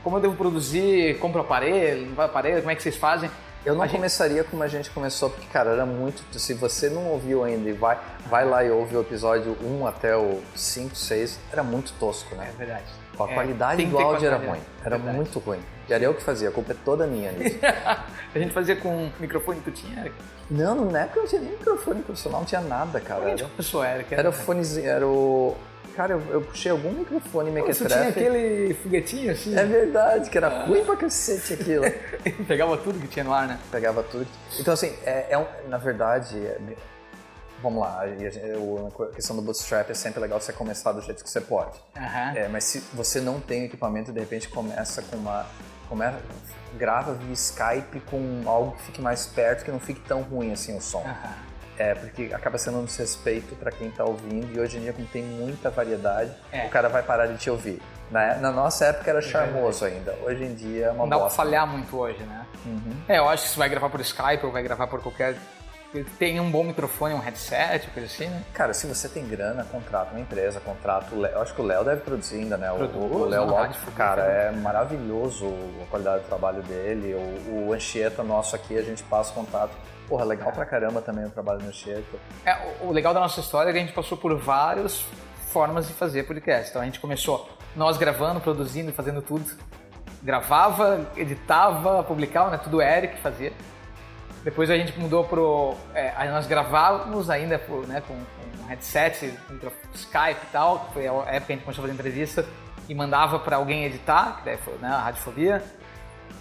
Como eu devo produzir? Compro aparelho? Não vai aparelho? Como é que vocês fazem? Eu não A gente- começaria como a gente começou, porque, cara, era muito. Se você não ouviu ainda e vai, vai lá e ouve o episódio 1 até o 5, 6, era muito tosco, É né? verdade. A É, qualidade do áudio era ruim. Era Verdade. muito ruim. E era eu que fazia, a culpa é toda minha nisso. a gente fazia com um microfone que tu tinha, Eric. não, na época não tinha nem microfone profissional, não tinha nada, cara. Como a gente Era, Eric? era o fonezinho, era o. Cara, eu, eu puxei algum microfone Você tinha mequetrefe. aquele foguetinho assim, É verdade, que era ruim pra cacete aquilo. pegava tudo que tinha no ar, né? pegava tudo. Então, assim, é, é um- na verdade, é- vamos lá, a questão do bootstrap é sempre legal você começar do jeito que você pode. É, mas se você não tem o equipamento, de repente começa com uma. Começa, grava via Skype com algo que fique mais perto, que não fique tão ruim assim o som. Aham. É, porque acaba sendo um desrespeito para quem tá ouvindo e hoje em dia, como tem muita variedade, É. o cara vai parar de te ouvir. Na, na nossa época era charmoso ainda, hoje em dia é uma Não dá pra bosta. falhar muito hoje, né? Uhum. É, eu acho que se vai gravar por Skype ou vai gravar por qualquer. Tem um bom microfone, um headset, coisa assim, né? Cara, se você tem grana, contrata uma empresa, contrata o Léo. Eu acho que o Léo deve produzir ainda, né? O- Produz, o Léo Lopes, cara, é maravilhoso a qualidade do trabalho dele. O, o Anchieta nosso aqui, a gente passa o contato. Porra, legal pra caramba também o trabalho do Anchieta. É, o- o legal da nossa história é que a gente passou por várias formas de fazer podcast. Então a gente começou nós gravando, produzindo, fazendo tudo. Gravava, editava, publicava, né? Tudo o Eric fazia. Depois a gente mudou pro. É, nós gravávamos ainda por, né, com, com headset, com micro- Skype e tal, que foi a época que a gente começou a fazer entrevista, e mandava para alguém editar, que daí foi né, a Radiofobia.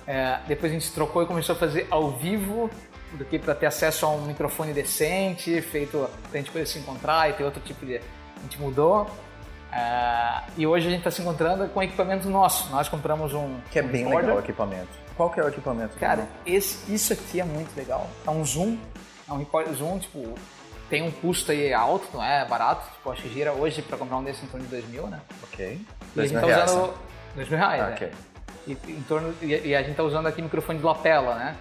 É, depois a gente trocou e começou a fazer ao vivo, do que para ter acesso a um microfone decente, feito para a gente poder se encontrar e ter outro tipo de. A gente mudou. É, e hoje a gente está se encontrando com equipamento nosso. Nós compramos um. Que é um bem legal o equipamento. Qual que é o equipamento? Cara, esse, isso aqui é muito legal. É um zoom, é um recorder zoom, tipo, tem um custo aí alto, não é barato. Tipo, acho que gira hoje para comprar um desse em torno de 2 mil, né? Ok. E a gente tá reais, usando. né? 2 mil reais, Ah, né? ok. E, em torno, e, e a gente tá usando aqui microfone de lapela, né?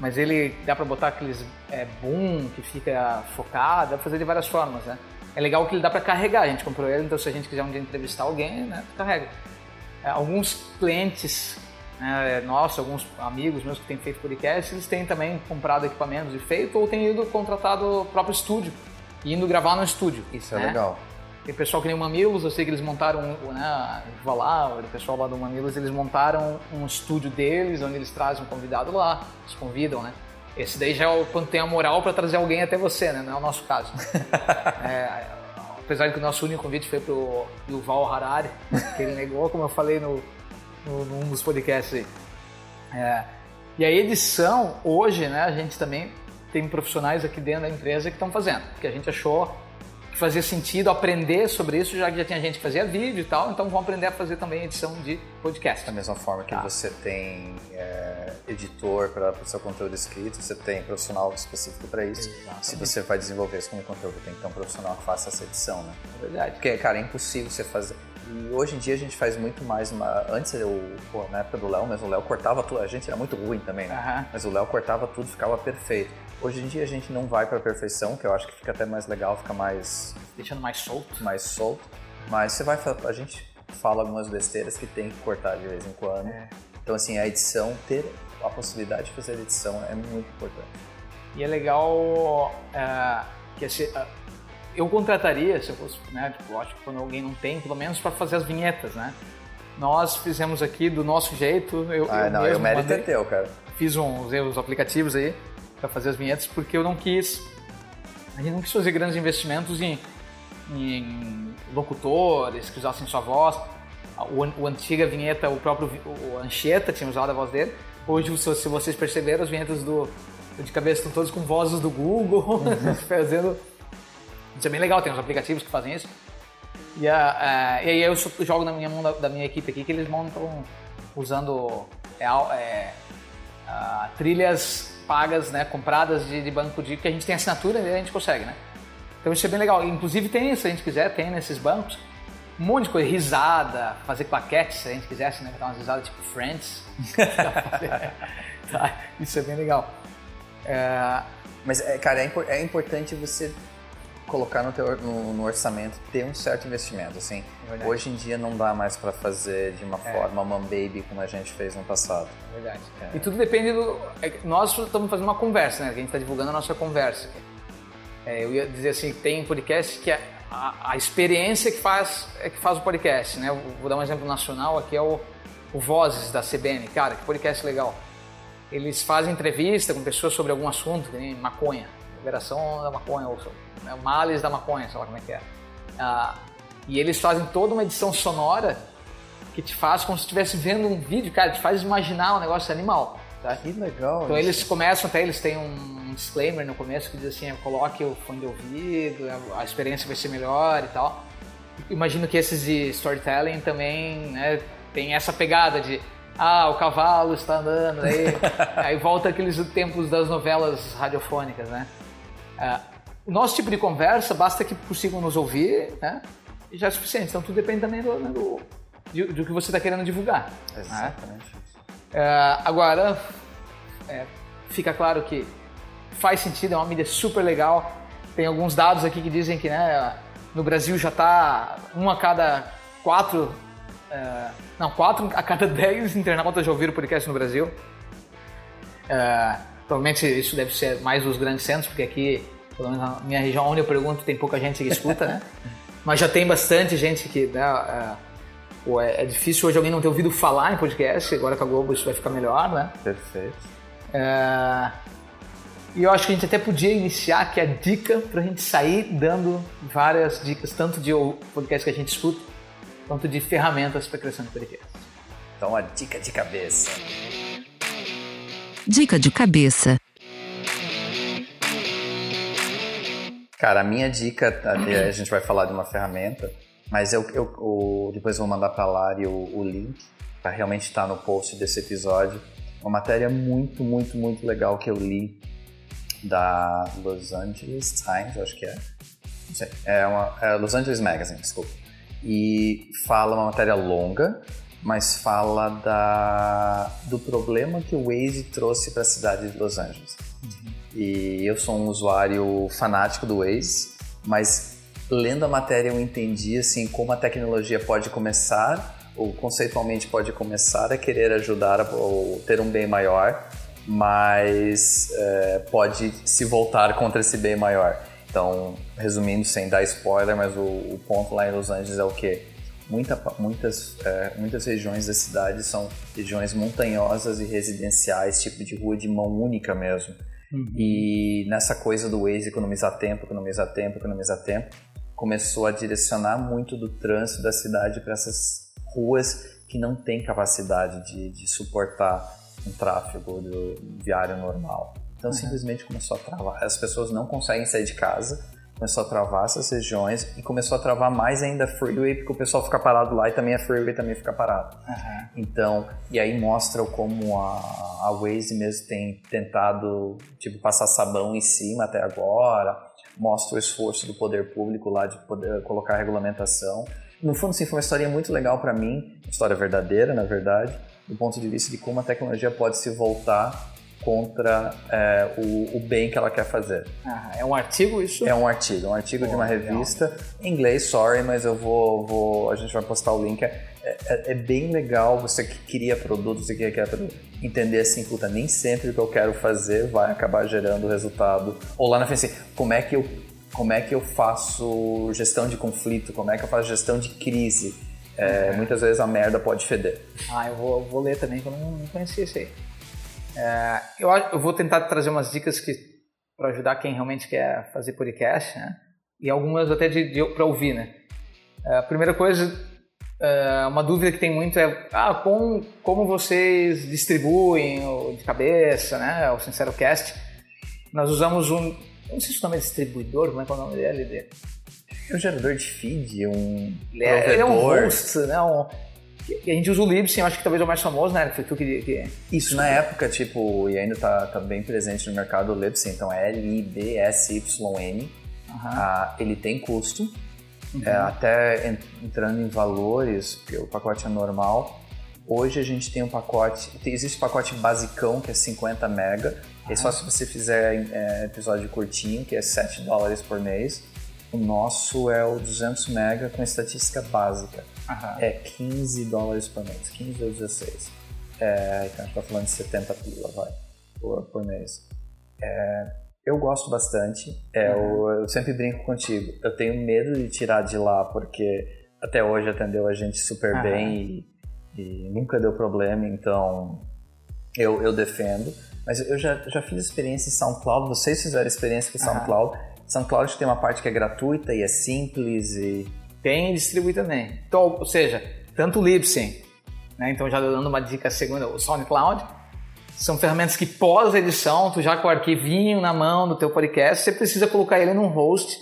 Mas ele dá para botar aqueles é, boom que fica focado, dá pra fazer de várias formas, né? É legal que ele dá para carregar, a gente comprou ele, então se a gente quiser um dia entrevistar alguém, né, carrega. É, alguns clientes né, nossos, alguns amigos meus que têm feito podcast, eles têm também comprado equipamentos e feito ou têm ido contratado o próprio estúdio e indo gravar no estúdio. Isso é né? legal. Tem pessoal que nem o Mamilos, eu sei que eles montaram, né, vou lá, o pessoal lá do Mamilos, eles montaram um estúdio deles, onde eles trazem um convidado lá, eles convidam, né? Esse daí já é o, quando tem a moral para trazer alguém até você, né? Não é o nosso caso. É, apesar de que o nosso único convite foi pro Yuval Harari, que ele negou, como eu falei no, no, num dos podcasts aí. É, e a edição, hoje, né, a gente também tem profissionais aqui dentro da empresa que estão fazendo, porque a gente achou que fazia sentido aprender sobre isso, já que já tinha gente que fazia vídeo e tal, então vamos aprender a fazer também edição de podcast. Da mesma forma que Tá. você tem é, editor para o seu conteúdo escrito, você tem profissional específico para isso. Exatamente. Se você vai desenvolver isso como conteúdo, tem que ter um profissional que faça essa edição, né? É verdade. Porque, cara, é impossível você fazer. E hoje em dia a gente faz muito mais. Uma... Antes, eu, pô, na época do Léo, mas o Léo cortava tudo. A gente era muito ruim também, né? Aham. Mas o Léo cortava tudo, ficava perfeito. Hoje em dia a gente não vai pra perfeição, que eu acho que fica até mais legal, fica mais, Deixando mais solto. mais solto. Mas você vai. A gente fala algumas besteiras que tem que cortar de vez em quando. É. Então, assim, a edição, ter a possibilidade de fazer edição é muito importante. E é legal é, que esse, é, eu contrataria, se eu fosse, né, tipo, lógico, quando alguém não tem, pelo menos para fazer as vinhetas, né? Nós fizemos aqui do nosso jeito. Eu, Ah, eu não, o mérito é teu, cara. fiz usei os aplicativos aí para fazer as vinhetas porque eu não quis a gente não quis fazer grandes investimentos em, em locutores que usassem sua voz. O, o antiga vinheta o próprio o Anchieta tinha usado a voz dele. Hoje se, vocês perceberam as vinhetas do, do de cabeça estão todas com vozes do Google fazendo isso é bem legal tem uns aplicativos que fazem isso. E, a- a- e aí eu jogo na minha mão da, da minha equipe aqui que eles montam usando é, é, ah, trilhas pagas, né, compradas de, de banco de que a gente tem assinatura e a gente consegue, né? Então isso é bem legal. Inclusive tem, se a gente quiser, tem nesses bancos um monte de coisa, risada, fazer claquete, se a gente quisesse, né, dar umas risadas tipo Friends. Tá, isso é bem legal. É, Mas, é, cara, é, é importante você colocar no, teu, no, no orçamento, ter um certo investimento, assim. É verdade. Hoje em dia não dá mais pra fazer de uma forma man baby como a gente fez no passado. É verdade. E tudo depende do. é nós estamos fazendo uma conversa, né? A gente está divulgando a nossa conversa. É, eu ia dizer assim, tem podcast que é a, a experiência que faz, é que faz o podcast, né? Vou dar um exemplo nacional aqui, é o, o Vozes da CBN. Cara, que podcast legal. Eles fazem entrevista com pessoas sobre algum assunto, que nem maconha, liberação da maconha, ou né, males da maconha, sei lá como é que é. Ah, e eles fazem toda uma edição sonora que te faz como se estivesse vendo um vídeo, cara, te faz imaginar um negócio animal. Tá? Que legal. Então isso. eles começam até, eles têm um disclaimer no começo que diz assim, coloque o fone de ouvido, a experiência vai ser melhor e tal. Imagino que esses de storytelling também né, tem essa pegada de ah, o cavalo está andando, aí, aí volta aqueles tempos das novelas radiofônicas, né? Ah, o nosso tipo de conversa, basta que consigam nos ouvir, né? E já é suficiente. Então tudo depende também do, né, do, de- do que você está querendo divulgar. né? Exatamente. É, agora, é, fica claro que faz sentido, é uma mídia super legal. Tem alguns dados aqui que dizem que né, no Brasil já está um a cada quatro, é, não, quatro a cada dez internautas já ouviram podcast no Brasil. É, provavelmente isso deve ser mais dos grandes centros, porque aqui, pelo menos na minha região onde eu pergunto, tem pouca gente que escuta, né? Mas já tem bastante gente que né, é, é, é difícil hoje alguém não ter ouvido falar em podcast, agora com a Globo isso vai ficar melhor, né? Perfeito. É, E eu acho que a gente até podia iniciar aqui a dica para a gente sair dando várias dicas, tanto de podcast que a gente escuta, quanto de ferramentas para criação de podcast. Então, a dica de cabeça. Dica de cabeça. Cara, a minha dica, a gente vai falar de uma ferramenta, mas eu, eu, eu depois vou mandar para a Lari o, o link, para realmente estar tá no post desse episódio. Uma matéria muito, muito, muito legal que eu li da Los Angeles Times, acho que é. Não sei. É, uma, é Los Angeles Magazine, desculpa. E fala uma matéria longa, mas fala da, do problema que o Waze trouxe para a cidade de Los Angeles. Uhum. E eu sou um usuário fanático do Waze, mas lendo a matéria eu entendi assim como a tecnologia pode começar ou conceitualmente pode começar a querer ajudar ou ter um bem maior, mas é, pode se voltar contra esse bem maior. Então, resumindo, sem dar spoiler, mas o, o ponto lá em Los Angeles é o que Muita, muitas, é, muitas regiões da cidade são regiões montanhosas e residenciais, tipo de rua de mão única mesmo. Uhum. E nessa coisa do Waze economizar tempo, economizar tempo, economizar tempo, começou a direcionar muito do trânsito da cidade para essas ruas que não têm capacidade de, de suportar um tráfego do viário normal. Então uhum. simplesmente começou a travar. As pessoas não conseguem sair de casa, começou a travar essas regiões e começou a travar mais ainda a freeway, porque o pessoal fica parado lá e também a freeway também fica parado. Uhum. Então, e aí mostra como a, a Waze mesmo tem tentado tipo passar sabão em cima até agora, mostra o esforço do poder público lá de poder colocar regulamentação no fundo, sim, foi uma história muito legal para mim, uma história verdadeira, na verdade, do ponto de vista de como a tecnologia pode se voltar contra é, o, o, bem que ela quer fazer. Ah, é um artigo isso? É um artigo, um artigo de uma revista legal. em inglês, sorry, mas eu vou, vou, a gente vai postar o link. É, é, é bem legal você que queria produto, você que quer entender assim, puta, nem sempre o que eu quero fazer vai acabar gerando resultado. Ou lá na frente, assim, como é que eu como é que eu faço gestão de conflito, como é que eu faço gestão de crise. É, muitas vezes a merda pode feder. Ah, eu vou, vou ler também, que eu não, não conhecia isso aí. É, eu, eu, vou tentar trazer umas dicas que para ajudar quem realmente quer fazer podcast, né? E algumas até de, de para ouvir, né? É, a primeira coisa, é, uma dúvida que tem muito é ah, com, como vocês distribuem o de cabeça, né? O Sincero Cast. Nós usamos um, não sei se o nome é distribuidor, como é que é o nome dele? É um gerador de feed, um ele é, ele é um host, né? Um, a gente usa o Libsyn, acho que talvez é o mais famoso, né? Foi tu que, que... Isso, na época, tipo, e ainda tá, tá bem presente no mercado o Libsyn, então é L-I-B-S-Y-N. Uhum. Ah, ele tem custo, uhum. é, até entrando em valores, porque o pacote é normal. Hoje a gente tem um pacote, existe um pacote basicão que é 50 mega, é só se você fizer é, episódio curtinho, que é 7 dólares por mês. O nosso é o 200 mega com estatística básica. Uhum. É 15 dólares por mês, 15 ou 16. É, então a gente tá falando de 70 pila, vai, por, por mês. É, eu gosto bastante. É, uhum. eu, eu, sempre brinco contigo. Eu tenho medo de tirar de lá porque até hoje atendeu a gente super uhum. bem e, e, nunca deu problema, então eu, eu defendo. Mas eu já, já fiz experiência em SoundCloud, vocês fizeram experiência com SoundCloud. Uhum. SoundCloud tem uma parte que é gratuita e é simples e... Tem e distribui também. Então, ou seja, tanto o Libsyn, né? então já dando uma dica segunda, o SoundCloud, são ferramentas que pós-edição, tu já com o arquivinho na mão do teu podcast, você precisa colocar ele num host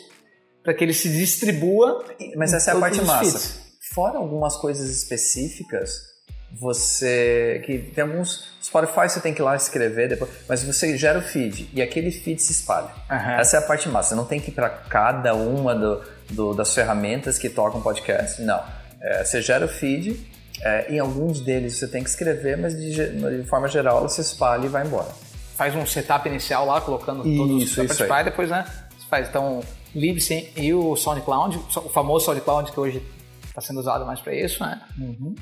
para que ele se distribua. Mas essa é a parte massa. Fora algumas coisas específicas, você que tem alguns Spotify você tem que ir lá escrever depois, mas você gera o feed e aquele feed se espalha. Uhum. Essa é a parte massa. Você não tem que ir para cada uma do, do, das ferramentas que tocam podcast. Não. É, você gera o feed. É, em alguns deles você tem que escrever, mas de, de forma geral ela se espalha e vai embora. Faz um setup inicial lá, colocando todos os Spotify, depois né, você faz então Libsyn e o SoundCloud, o famoso SoundCloud que hoje está sendo usado mais para isso, né? Uhum.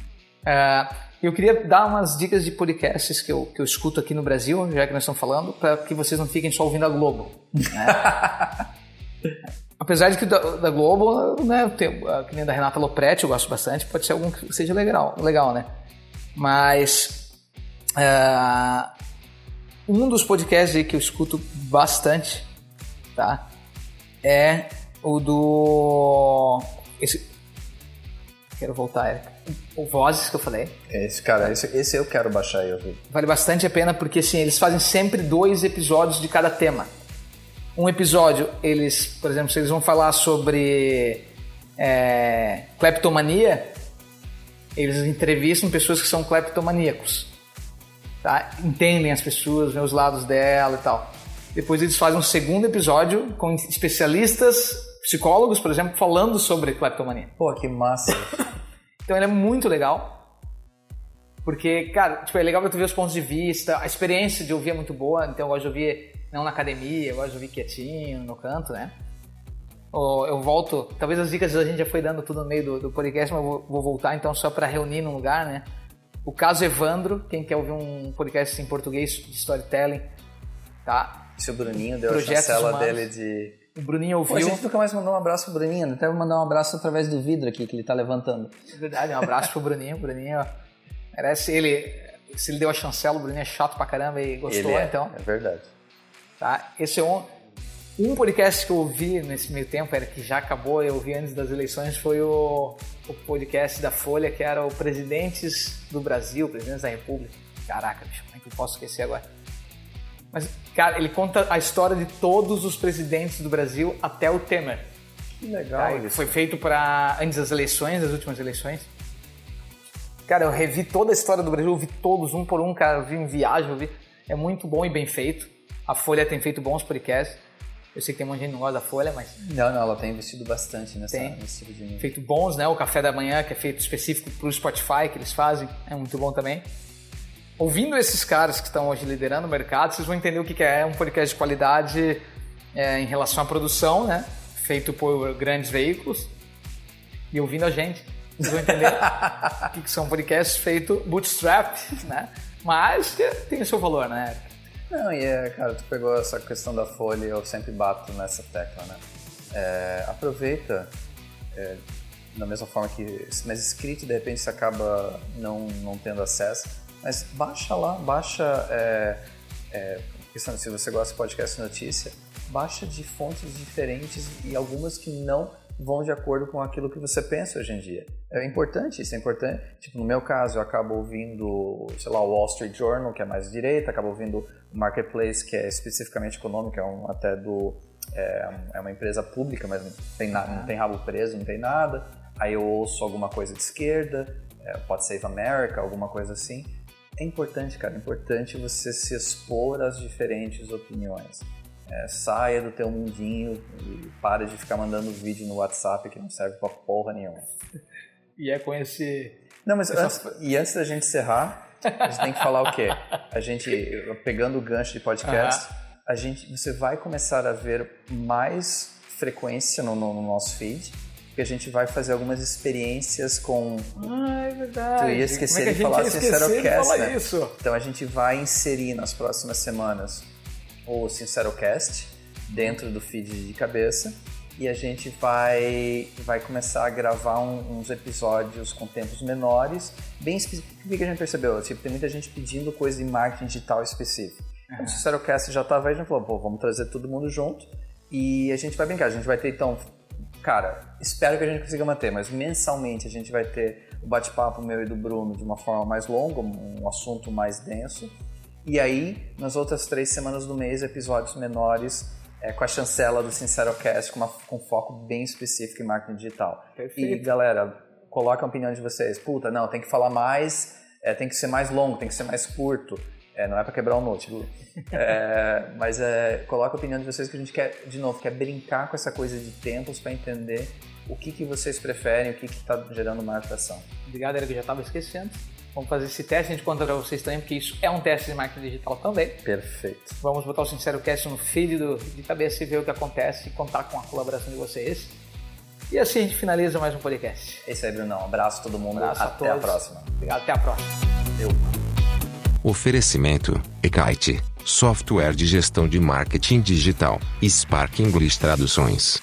É, eu queria dar umas dicas de podcasts que eu, que eu escuto aqui no Brasil, já que nós estamos falando, para que vocês não fiquem só ouvindo a Globo. Né? Apesar de que da, da Globo, né, tem, que nem da Renata Lopretti, eu gosto bastante, pode ser algum que seja legal, legal né? Mas uh, um dos podcasts que eu escuto bastante, tá? É o do esse, Quero voltar, Érica. O Vozes que eu falei. Esse, cara, esse, esse eu quero baixar e ouvir. Vale bastante a pena porque assim, eles fazem sempre dois episódios de cada tema. Um episódio, eles, por exemplo, se eles vão falar sobre é, cleptomania, eles entrevistam pessoas que são cleptomaníacos. Tá? Entendem as pessoas, veem os lados dela e tal. Depois eles fazem um segundo episódio com especialistas, psicólogos, por exemplo, falando sobre cleptomania. Pô, que massa. Então ele é muito legal. Porque, cara, tipo, é legal pra tu ver os pontos de vista, a experiência de ouvir é muito boa, então eu gosto de ouvir não na academia, eu gosto de ouvir quietinho, no canto, né? Ou eu volto, talvez as dicas a gente já foi dando tudo no meio do, do podcast, mas eu vou, vou voltar então só para reunir num lugar, né? O caso Evandro, quem quer ouvir um podcast em português de storytelling, tá? Se o Bruninho deu Projetos a chancela humanos. dele de. O Bruninho Pô, a ouviu. gente nunca mais mandou um abraço pro Bruninho, até vou mandar um abraço através do vidro aqui que ele tá levantando. É verdade, um abraço pro Bruninho. O Bruninho merece ele. Se ele deu a chancela, o Bruninho é chato pra caramba e gostou, é, então. é verdade. Tá? Esse é um, um podcast que eu ouvi nesse meio tempo, era que já acabou, eu ouvi antes das eleições, foi o, o podcast da Folha, que era o Presidentes do Brasil, Presidentes da República. Caraca, bicho, como é que eu posso esquecer agora? Mas, cara, ele conta a história de todos os presidentes do Brasil até o Temer. Que legal Tá? isso. Foi feito para antes das eleições, das últimas eleições. Cara, eu revi toda a história do Brasil, eu vi todos, um por um, cara, eu vi em viagem, eu vi. É muito bom e bem feito. A Folha tem feito bons podcasts. Eu sei que tem um monte de gente que não gosta da Folha, mas Não, não, ela tem investido bastante nessa, Tem. nesse tipo de feito bons, né? O café da manhã, que é feito específico pro Spotify, que eles fazem, é muito bom também. Ouvindo esses caras que estão hoje liderando o mercado, vocês vão entender o que é um podcast de qualidade é, em relação à produção, né? Feito por grandes veículos. E ouvindo a gente, vocês vão entender o que que são podcasts feitos bootstrap, né? Mas tem o seu valor, né? Não, e é, cara, tu pegou essa questão da folha eu sempre bato nessa tecla, né? É, aproveita, é, da mesma forma que, mas escrito de repente você acaba não, não tendo acesso, mas baixa lá, baixa, é, é, questão, se você gosta de podcast notícia, baixa de fontes diferentes e algumas que não vão de acordo com aquilo que você pensa hoje em dia. É importante, isso é importante. Tipo, no meu caso, eu acabo ouvindo, sei lá, o Wall Street Journal, que é mais direita, acabo ouvindo o Marketplace, que é especificamente econômico, é um, até do... É, é uma empresa pública, mas não tem, na, não tem rabo preso, não tem nada. Aí eu ouço alguma coisa de esquerda, é, pode Save America, alguma coisa assim. É importante, cara, é importante você se expor às diferentes opiniões. É, saia do teu mundinho e para de ficar mandando vídeo no WhatsApp que não serve pra porra nenhuma. E é com esse. Não, mas antes, e antes da gente encerrar, a gente tem que falar o quê? A gente, pegando o gancho de podcast, a gente, você vai começar a ver mais frequência no, no- no nosso feed, porque a gente vai fazer algumas experiências com Ah, é verdade. Tu ia esquecer Como é que de falar esquecer de Sincerocast, falar né? isso? Então a gente vai inserir nas próximas semanas o Sincerocast dentro do feed de cabeça e a gente vai, vai começar a gravar um- uns episódios com tempos menores, bem específicos. O que que a gente percebeu? Tipo, tem muita gente pedindo coisa em marketing digital específico. Então, o Sincerocast já estava aí, a gente falou, pô, vamos trazer todo mundo junto e a gente vai brincar. A gente vai ter, então, cara, espero que a gente consiga manter, mas mensalmente a gente vai ter o bate-papo meu e do Bruno de uma forma mais longa, um assunto mais denso. E aí, nas outras três semanas do mês, episódios menores é, com a chancela do Sincerocast, com, uma, com foco bem específico em marketing digital. E Perfeito. galera, coloca a opinião de vocês. Puta, não, tem que falar mais, é, tem que ser mais longo, tem que ser mais curto. É, não é para quebrar o note, Lu. É, mas é, coloca a opinião de vocês que a gente quer, de novo, quer brincar com essa coisa de tempos para entender o que, que vocês preferem, o que está gerando maior atração. Obrigado, Eric, eu já estava esquecendo. Vamos fazer esse teste, a gente conta para vocês também, porque isso é um teste de marketing digital também. Perfeito. Vamos botar o Sincero Cast no feed do, de cabeça e ver o que acontece e contar com a colaboração de vocês. E assim a gente finaliza mais um podcast. É isso aí, Brunão. Abraço a todo mundo. Abraço a Até a todos. próxima. Obrigado, até a próxima. Eu. Oferecimento: Ekite, software de gestão de marketing digital, Spark English Traduções.